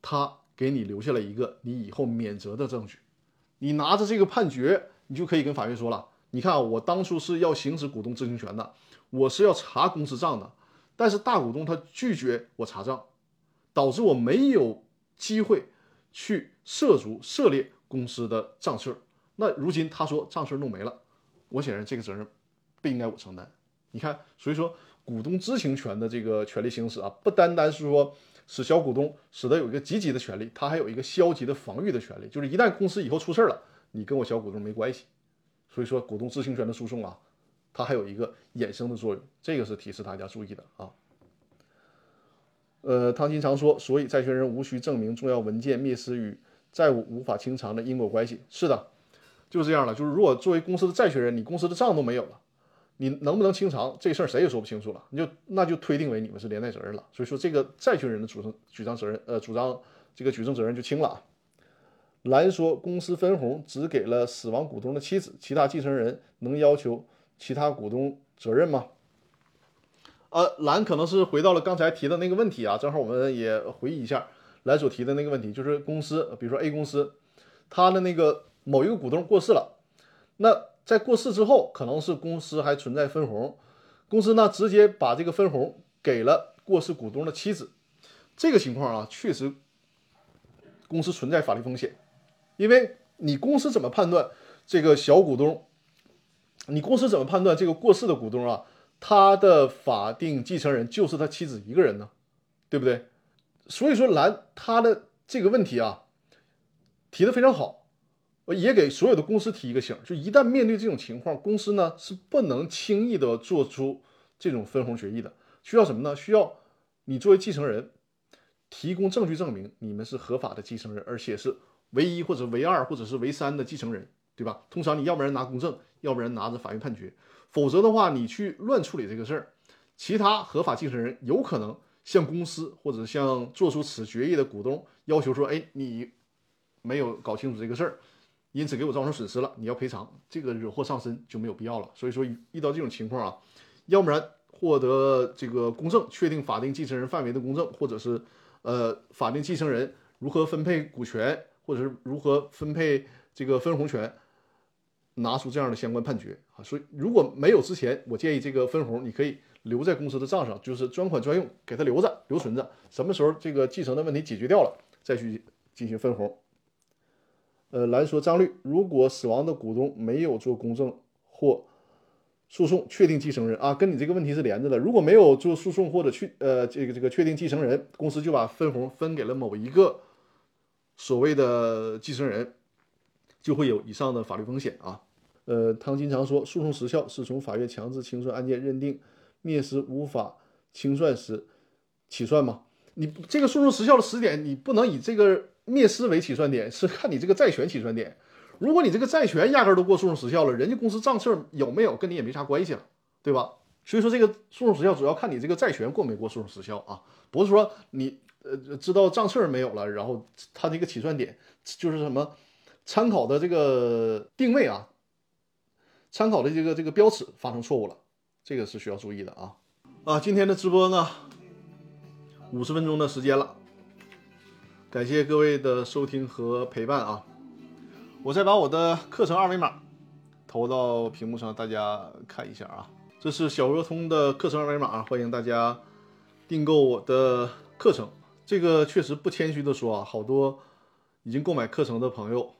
他给你留下了一个你以后免责的证据。你拿着这个判决，你就可以跟法院说了：你看，我当初是要行使股东知情权的，我是要查公司账的，但是大股东他拒绝我查账，导致我没有机会去涉足涉猎公司的账册。那如今他说账册弄没了，我显然这个责任不应该我承担。你看，所以说股东知情权的这个权利行使啊，不单单是说使小股东使得有一个积极的权利，他还有一个消极的防御的权利，就是一旦公司以后出事了，你跟我小股东没关系。所以说股东知情权的诉讼啊，它还有一个衍生的作用，这个是提示大家注意的啊。呃，汤金常说，所以债权人无需证明重要文件灭失与债务无法清偿的因果关系。是的，就是这样了。就是如果作为公司的债权人，你公司的账都没有了。你能不能清偿这事儿谁也说不清楚了，你就那就推定为你们是连带责任了。所以说这个债权人的主张举证责任，呃，主张这个举证责任就轻了啊。蓝说公司分红只给了死亡股东的妻子，其他继承人能要求其他股东责任吗？呃，蓝可能是回到了刚才提的那个问题啊，正好我们也回忆一下蓝所提的那个问题，就是公司，比如说 A 公司，它的那个某一个股东过世了，那。在过世之后，可能是公司还存在分红，公司呢直接把这个分红给了过世股东的妻子，这个情况啊，确实公司存在法律风险，因为你公司怎么判断这个小股东？你公司怎么判断这个过世的股东啊？他的法定继承人就是他妻子一个人呢？对不对？所以说蓝他的这个问题啊，提的非常好。也给所有的公司提一个醒，就一旦面对这种情况，公司呢是不能轻易的做出这种分红决议的。需要什么呢？需要你作为继承人提供证据证明你们是合法的继承人，而且是唯一或者唯二或者是唯三的继承人，对吧？通常你要不然拿公证，要不然拿着法院判决，否则的话你去乱处理这个事儿，其他合法继承人有可能向公司或者向做出此决议的股东要求说：“哎，你没有搞清楚这个事儿。”因此给我造成损失了，你要赔偿，这个惹祸上身就没有必要了。所以说遇到这种情况啊，要不然获得这个公证，确定法定继承人范围的公证，或者是呃法定继承人如何分配股权，或者是如何分配这个分红权，拿出这样的相关判决啊。所以如果没有之前，我建议这个分红你可以留在公司的账上，就是专款专用，给它留着留存着，什么时候这个继承的问题解决掉了，再去进行分红。呃，来说张律，如果死亡的股东没有做公证或诉讼确定继承人啊，跟你这个问题是连着的。如果没有做诉讼或者去呃这个这个确定继承人，公司就把分红分给了某一个所谓的继承人，就会有以上的法律风险啊。呃，汤金常说，诉讼时效是从法院强制清算案件认定灭失无法清算时起算吗？你这个诉讼时效的时点，你不能以这个。灭失为起算点是看你这个债权起算点，如果你这个债权压根儿都过诉讼时效了，人家公司账册有没有跟你也没啥关系了，对吧？所以说这个诉讼时效主要看你这个债权过没过诉讼时效啊，不是说你呃知道账册没有了，然后它这个起算点就是什么参考的这个定位啊，参考的这个这个标尺发生错误了，这个是需要注意的啊啊！今天的直播呢，五十分钟的时间了，感谢各位的收听和陪伴啊！我再把我的课程二维码投到屏幕上，大家看一下啊，这是小鹅通的课程二维码，欢迎大家订购我的课程。这个确实不谦虚的说啊，好多已经购买课程的朋友。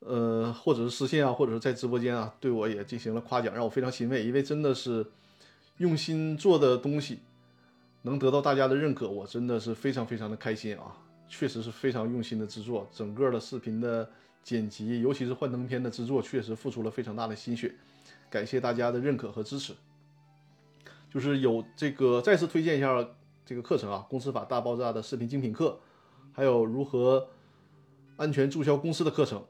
呃，或者是私信啊，或者是在直播间啊，对我也进行了夸奖，让我非常欣慰。因为真的是用心做的东西，能得到大家的认可，我真的是非常非常的开心啊！确实是非常用心的制作，整个的视频的剪辑，尤其是幻灯片的制作，确实付出了非常大的心血。感谢大家的认可和支持。就是有这个再次推荐一下这个课程啊，《公司法大爆炸》的视频精品课，还有如何安全注销公司的课程。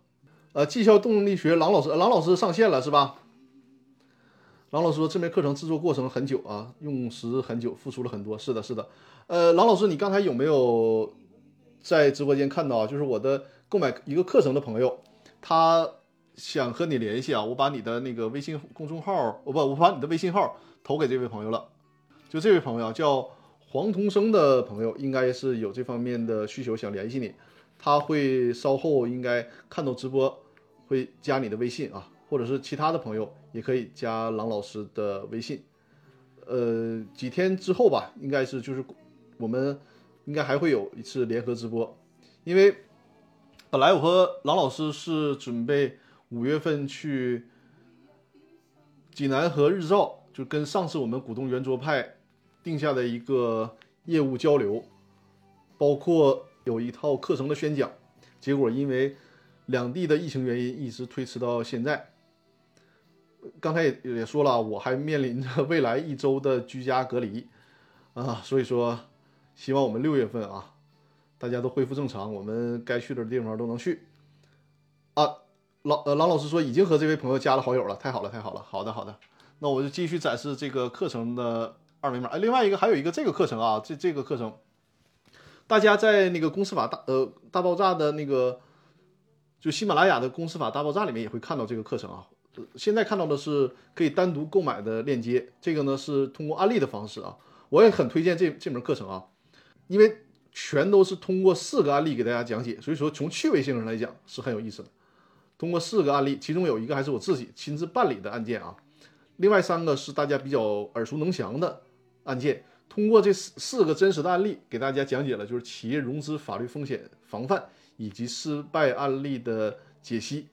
呃，绩效动力学，郎老师，郎老师上线了是吧？郎老师说这门课程制作过程很久啊，用时很久，付出了很多。是的，是的。呃，郎老师，你刚才有没有在直播间看到？就是我的购买一个课程的朋友，他想和你联系啊。我把你的那个微信公众号，我不，我把你的微信号投给这位朋友了。就这位朋友叫黄同生的朋友，应该是有这方面的需求，想联系你。他会稍后应该看到直播，会加你的微信啊，或者是其他的朋友也可以加郎老师的微信。呃，几天之后吧，应该是就是我们应该还会有一次联合直播，因为本来我和郎老师是准备五月份去济南和日照，就跟上次我们股东圆桌派定下的一个业务交流，包括。有一套课程的宣讲，结果因为两地的疫情原因，一直推迟到现在。刚才也也说了，我还面临着未来一周的居家隔离啊，所以说希望我们六月份啊，大家都恢复正常，我们该去的地方都能去啊。老呃，郎老师说已经和这位朋友加了好友了，太好了，太好了，好的好的，那我就继续展示这个课程的二维码。哎，另外一个还有一个这个课程啊，这这个课程。大家在那个公司法大呃大爆炸的那个，就喜马拉雅的公司法大爆炸里面也会看到这个课程啊。现在看到的是可以单独购买的链接，这个呢是通过案例的方式啊。我也很推荐这这门课程啊，因为全都是通过四个案例给大家讲解，所以说从趣味性上来讲是很有意思的。通过四个案例，其中有一个还是我自己亲自办理的案件啊，另外三个是大家比较耳熟能详的案件。通过这四四个真实的案例，给大家讲解了就是企业融资法律风险防范以及失败案例的解析。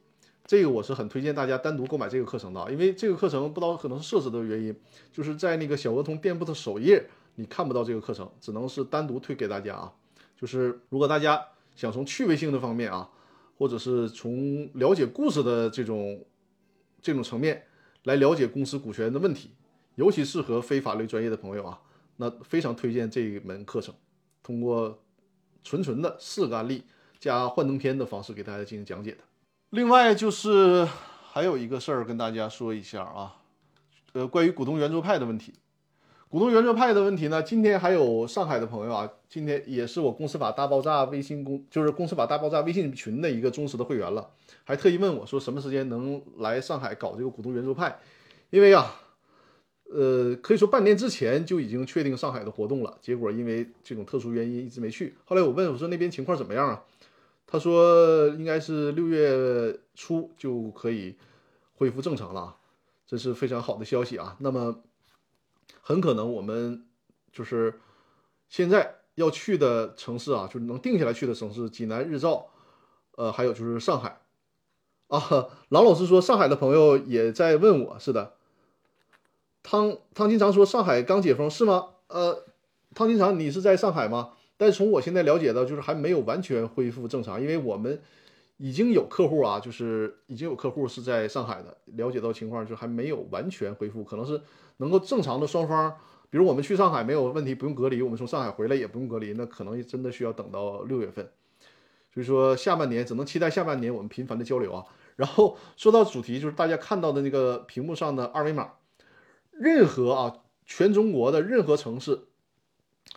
这个我是很推荐大家单独购买这个课程的，因为这个课程不知道可能是设置的原因，就是在那个小鹅通店铺的首页你看不到这个课程，只能是单独推给大家啊。就是如果大家想从趣味性的方面啊，或者是从了解故事的这种这种层面来了解公司股权的问题，尤其适合非法律专业的朋友啊。那非常推荐这一门课程，通过纯纯的四个案例加幻灯片的方式给大家进行讲解的。另外就是还有一个事儿跟大家说一下啊，呃，关于股东圆桌派的问题。股东圆桌派的问题呢，今天还有上海的朋友啊，今天也是我公司法大爆炸微信公，就是公司法大爆炸微信群的一个忠实的会员了，还特意问我说什么时间能来上海搞这个股东圆桌派，因为啊。呃，可以说半年之前就已经确定上海的活动了，结果因为这种特殊原因一直没去。后来我问我说那边情况怎么样啊？他说应该是六月初就可以恢复正常了，这是非常好的消息啊。那么很可能我们就是现在要去的城市啊，就是能定下来去的城市，济南、日照，呃，还有就是上海啊。郎老师说上海的朋友也在问我，是的。汤汤金常说：“上海刚解封是吗？呃，汤金常，你是在上海吗？但是从我现在了解到，就是还没有完全恢复正常，因为我们已经有客户啊，就是已经有客户是在上海的。了解到情况，就还没有完全恢复，可能是能够正常的双方，比如我们去上海没有问题，不用隔离；我们从上海回来也不用隔离，那可能真的需要等到六月份。所以说，下半年只能期待下半年我们频繁的交流啊。然后说到主题，就是大家看到的那个屏幕上的二维码。”任何啊，全中国的任何城市，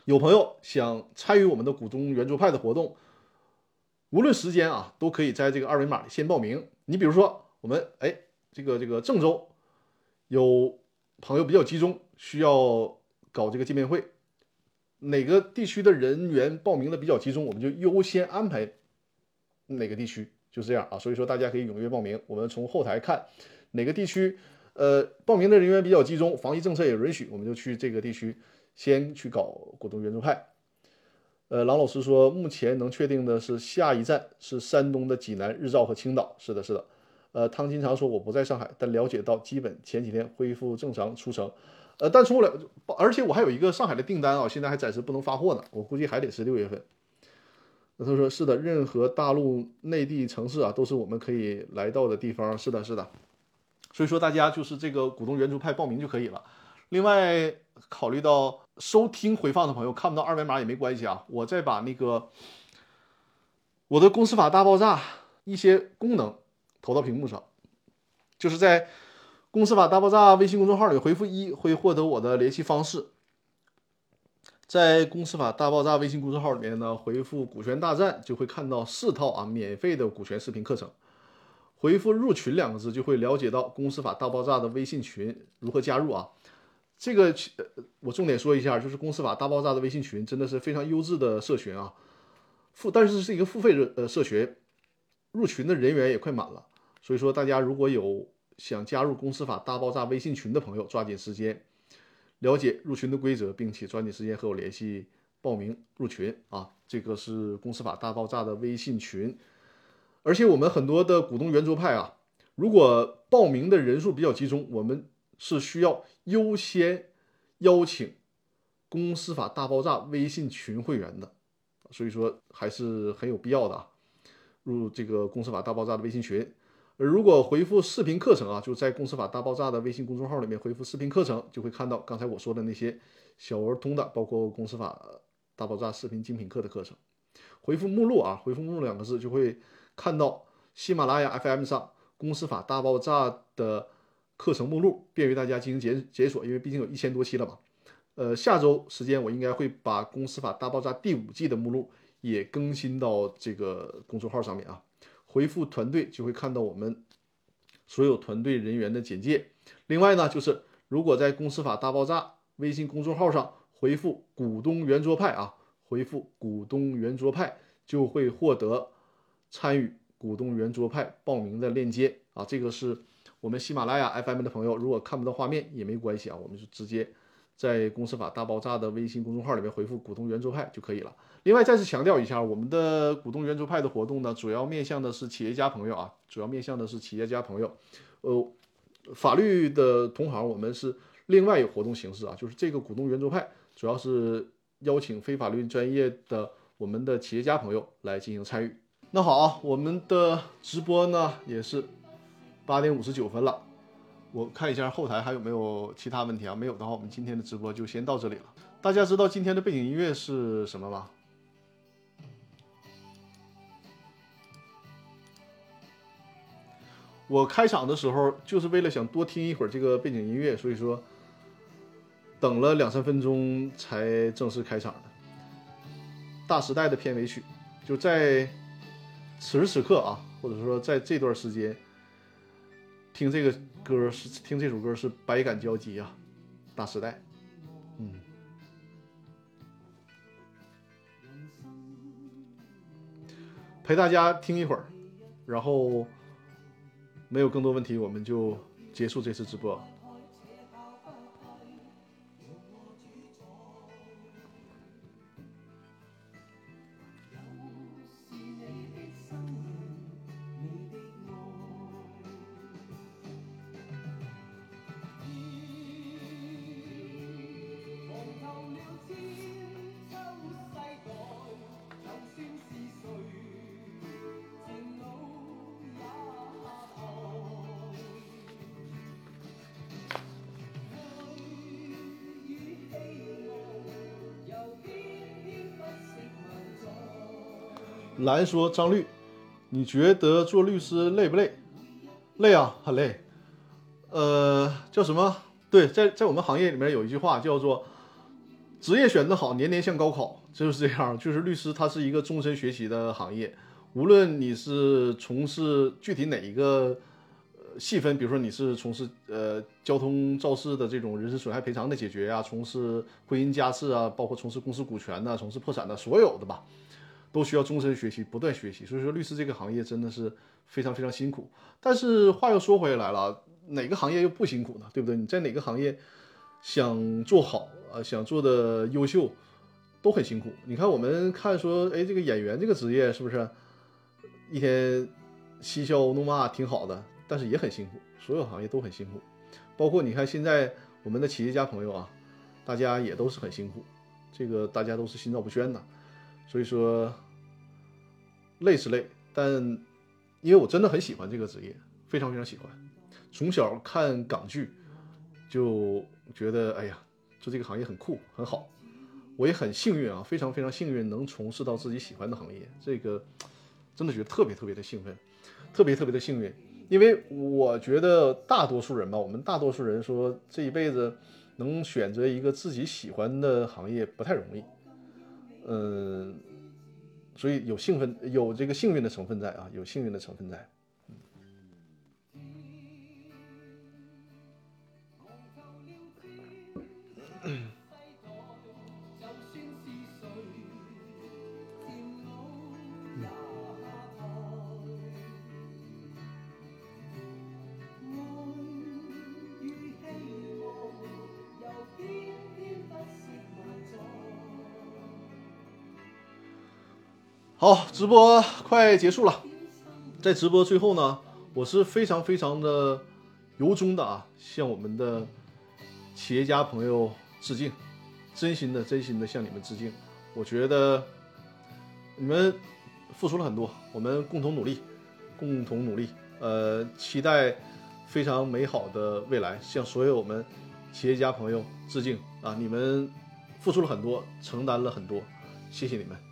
有朋友想参与我们的股东圆桌派的活动，无论时间啊，都可以在这个二维码里先报名。你比如说，我们哎，这个这个郑州有朋友比较集中，需要搞这个见面会，哪个地区的人员报名的比较集中，我们就优先安排哪个地区，就这样啊。所以说大家可以踊跃报名。我们从后台看哪个地区，呃，报名的人员比较集中，防疫政策也允许，我们就去这个地区先去搞股东援助派。呃，郎老师说，目前能确定的是下一站是山东的济南、日照和青岛。是的，是的。呃，汤金常说，我不在上海，但了解到基本前几天恢复正常出城。呃，但出不了，而且我还有一个上海的订单啊，现在还暂时不能发货呢，我估计还得是六月份。那他说是的，任何大陆内地城市啊，都是我们可以来到的地方。是的，是的。所以说大家就是这个股东援助派报名就可以了。另外，考虑到。收听回放的朋友看不到二维码也没关系啊，我再把那个我的公司法大爆炸一些功能投到屏幕上，就是在公司法大爆炸微信公众号里回复一会获得我的联系方式，在公司法大爆炸微信公众号里面呢回复股权大战就会看到四套啊免费的股权视频课程，回复入群两个字就会了解到公司法大爆炸的微信群如何加入啊。这个我重点说一下，就是公司法大爆炸的微信群真的是非常优质的社群啊，付但是是一个付费的呃社群，入群的人员也快满了，所以说大家如果有想加入公司法大爆炸微信群的朋友，抓紧时间了解入群的规则，并且抓紧时间和我联系报名入群啊。这个是公司法大爆炸的微信群，而且我们很多的股东圆桌派啊，如果报名的人数比较集中，我们。是需要优先邀请公司法大爆炸微信群会员的，所以说还是很有必要的啊。入这个公司法大爆炸的微信群，如果回复视频课程啊，就在公司法大爆炸的微信公众号里面回复视频课程，就会看到刚才我说的那些小儿通的，包括公司法大爆炸视频精品课的课程。回复目录啊，回复目录两个字就会看到喜马拉雅 FM 上公司法大爆炸的。课程目录便于大家进行解解锁，因为毕竟有一千多期了嘛。呃，下周时间我应该会把《公司法大爆炸》第五季的目录也更新到这个公众号上面啊。回复团队就会看到我们所有团队人员的简介。另外呢，就是如果在《公司法大爆炸》微信公众号上回复“股东圆桌派”啊，回复“股东圆桌派”就会获得参与股东圆桌派报名的链接啊。这个是。我们喜马拉雅 FM 的朋友，如果看不到画面也没关系啊，我们就直接在公司法大爆炸的微信公众号里面回复“股东圆桌派”就可以了。另外，再次强调一下，我们的股东圆桌派的活动呢，主要面向的是企业家朋友啊，主要面向的是企业家朋友。呃，法律的同行，我们是另外有活动形式啊，就是这个股东圆桌派主要是邀请非法律专业的我们的企业家朋友来进行参与。那好，我们的直播呢也是。八点五十九分了，我看一下后台还有没有其他问题啊？没有的话，我们今天的直播就先到这里了。大家知道今天的背景音乐是什么吗？我开场的时候就是为了想多听一会儿这个背景音乐，所以说等了两三分钟才正式开场的。大时代的片尾曲，就在此时此刻啊，或者说在这段时间。听这个歌是听这首歌是百感交集啊，大时代，嗯，陪大家听一会儿，然后没有更多问题，我们就结束这次直播。先说：“张律，你觉得做律师累不累？累啊，很累。呃，叫什么？对，在在我们行业里面有一句话叫做‘职业选得好，年年像高考’，就是这样。就是律师他是一个终身学习的行业。无论你是从事具体哪一个呃细分，比如说你是从事呃交通肇事的这种人身损害赔偿的解决呀、从事婚姻家事啊，包括从事公司股权呐、从事破产的所有的吧，都需要终身学习，不断学习。所以说，律师这个行业真的是非常非常辛苦。但是话又说回来了，哪个行业又不辛苦呢？对不对？你在哪个行业想做好啊，想做的优秀，都很辛苦。你看，我们看说，哎，这个演员这个职业是不是一天嬉笑怒骂挺好的，但是也很辛苦。所有行业都很辛苦，包括你看现在我们的企业家朋友啊，大家也都是很辛苦，这个大家都是心照不宣的。所以说，累是累，但因为我真的很喜欢这个职业，非常非常喜欢。从小看港剧，就觉得哎呀，做这个行业很酷很好。我也很幸运啊，非常非常幸运能从事到自己喜欢的行业，这个真的觉得特别特别的兴奋，特别特别的幸运。因为我觉得大多数人吧，我们大多数人说这一辈子能选择一个自己喜欢的行业不太容易。嗯，所以有兴奋，有这个幸运的成分在啊，有幸运的成分在。好，直播快结束了，在直播最后呢，我是非常非常的由衷的啊，向我们的企业家朋友致敬，真心的真心的向你们致敬。我觉得你们付出了很多，我们共同努力，共同努力，呃，期待非常美好的未来，向所有我们企业家朋友致敬啊！你们付出了很多，承担了很多，谢谢你们。